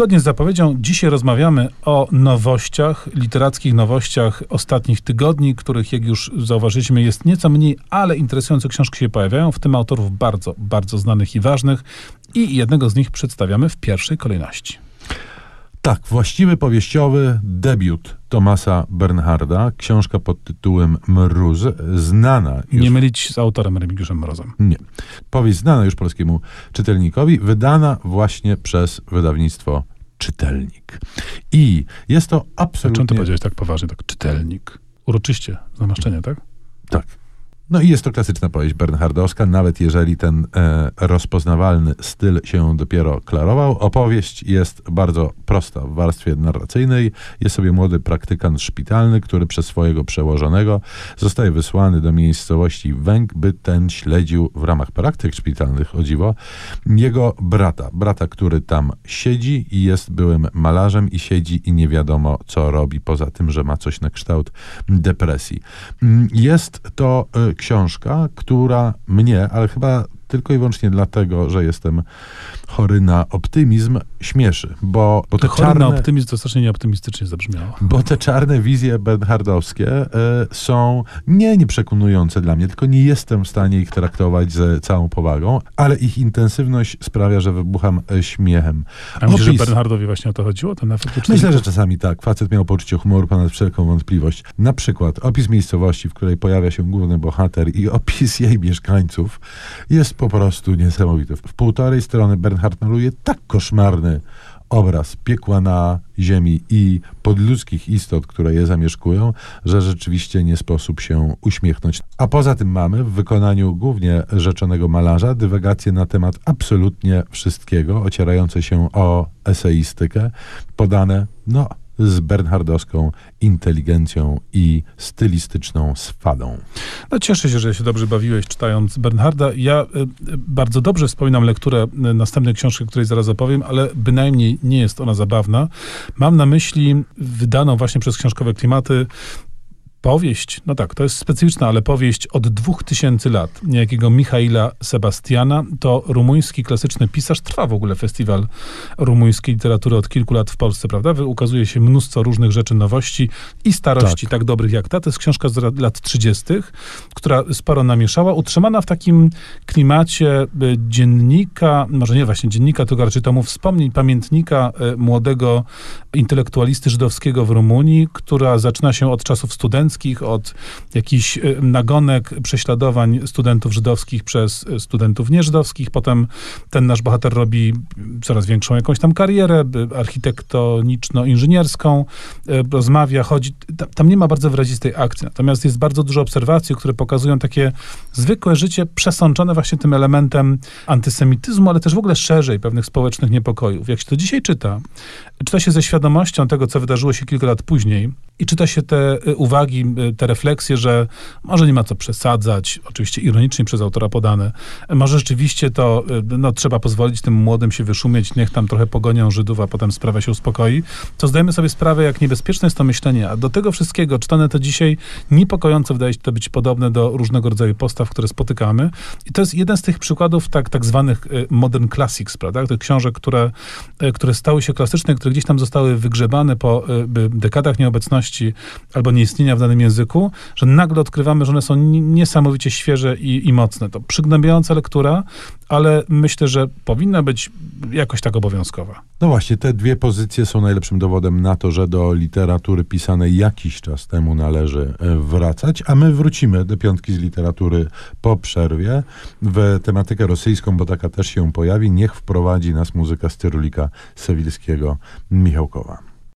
Zgodnie z zapowiedzią, dzisiaj rozmawiamy o nowościach, literackich nowościach ostatnich tygodni, których, jak już zauważyliśmy, jest nieco mniej, ale interesujące książki się pojawiają, w tym autorów bardzo, bardzo znanych i ważnych. I jednego z nich przedstawiamy w pierwszej kolejności. Tak, właściwy powieściowy debiut Tomasa Bernharda, książka pod tytułem Mróz, znana już... Nie mylić z autorem Remigiuszem Mrozem. Nie. Powieść znana już polskiemu czytelnikowi, wydana właśnie przez wydawnictwo Czytelnik. I jest to absolutnie... Czemu ty powiedziałeś tak poważnie, tak czytelnik? Uroczyście, z namaszczenia, tak? Tak. No i jest to klasyczna powieść bernhardowska, nawet jeżeli ten e, rozpoznawalny styl się dopiero klarował. Opowieść jest bardzo prosta w warstwie narracyjnej. Jest sobie młody praktykant szpitalny, który przez swojego przełożonego zostaje wysłany do miejscowości Węg, by ten śledził w ramach praktyk szpitalnych, o dziwo, jego brata. Brata, który tam siedzi i jest byłym malarzem i siedzi i nie wiadomo, co robi, poza tym, że ma coś na kształt depresji. Mm, jest to e, książka, która mnie, ale chyba tylko i wyłącznie dlatego, że jestem chory na optymizm, śmieszy, bo, bo te chory czarne... na optymizm to strasznie nieoptymistycznie zabrzmiało. Bo te czarne wizje bernhardowskie y, są nie nieprzekonujące dla mnie, tylko nie jestem w stanie ich traktować z całą powagą, ale ich intensywność sprawia, że wybucham e, śmiechem. A myślisz, Opis... że Bernhardowi właśnie o to chodziło? Ten Myślę, że czasami tak. Facet miał poczucie humoru ponad wszelką wątpliwość. Na przykład opis miejscowości, w której pojawia się główny bohater i opis jej mieszkańców jest po prostu niesamowity. W półtorej strony Bernhard maluje tak koszmarny obraz piekła na ziemi i podludzkich istot, które je zamieszkują, że rzeczywiście nie sposób się uśmiechnąć. A poza tym mamy w wykonaniu głównie rzeczonego malarza dywagacje na temat absolutnie wszystkiego, ocierające się o eseistykę, podane, no, z bernhardowską inteligencją i stylistyczną swadą. No cieszę się, że się dobrze bawiłeś czytając Bernharda. Ja y, bardzo dobrze wspominam lekturę y, następnej książki, której zaraz opowiem, ale bynajmniej nie jest ona zabawna. Mam na myśli wydaną właśnie przez Książkowe Klimaty powieść, no tak, to jest specyficzna, ale powieść od dwóch tysięcy lat niejakiego Michaila Sebastiana. To rumuński klasyczny pisarz. Trwa w ogóle festiwal rumuńskiej literatury od kilku lat w Polsce, prawda? Ukazuje się mnóstwo różnych rzeczy, nowości i starości, tak, tak dobrych jak ta. To jest książka z lat 30., która sporo namieszała, utrzymana w takim klimacie y, dziennika, może nie właśnie dziennika, tylko raczej tomu wspomnień, pamiętnika y, młodego intelektualisty żydowskiego w Rumunii, która zaczyna się od czasów studenckich, studenckich, od jakichś y, nagonek, prześladowań studentów żydowskich przez y, studentów nieżydowskich. Potem ten nasz bohater robi coraz większą jakąś tam karierę y, architektoniczno-inżynierską, rozmawia, chodzi. Tam nie ma bardzo wyrazistej akcji, natomiast jest bardzo dużo obserwacji, które pokazują takie zwykłe życie przesączone właśnie tym elementem antysemityzmu, ale też w ogóle szerzej pewnych społecznych niepokojów. Jak się to dzisiaj czyta, czyta się ze świadomością tego, co wydarzyło się kilka lat później i czyta się te uwagi Y, te refleksje, że może nie ma co przesadzać, oczywiście ironicznie przez autora podane, może rzeczywiście to y, no, trzeba pozwolić tym młodym się wyszumieć, niech tam trochę pogonią Żydów, a potem sprawa się uspokoi, to zdajemy sobie sprawę, jak niebezpieczne jest to myślenie, a do tego wszystkiego czytane to dzisiaj niepokojąco wydaje się to być podobne do różnego rodzaju postaw, które spotykamy. I to jest jeden z tych przykładów tak, tak zwanych y, modern classics, prawda, tych książek, które, które stały się klasyczne, które gdzieś tam zostały wygrzebane po dekadach nieobecności albo nieistnienia w danym danym języku, że nagle odkrywamy, że one są niesamowicie świeże i, i mocne. To przygnębiająca lektura, ale myślę, że powinna być jakoś tak obowiązkowa. No właśnie, te dwie pozycje są najlepszym dowodem na to, że do literatury pisanej jakiś czas temu należy e, wracać, a my wrócimy do piątki z literatury po przerwie w tematykę rosyjską, bo taka też się pojawi. Niech wprowadzi nas muzyka z Tyrolika Sewilskiego Michałkowa.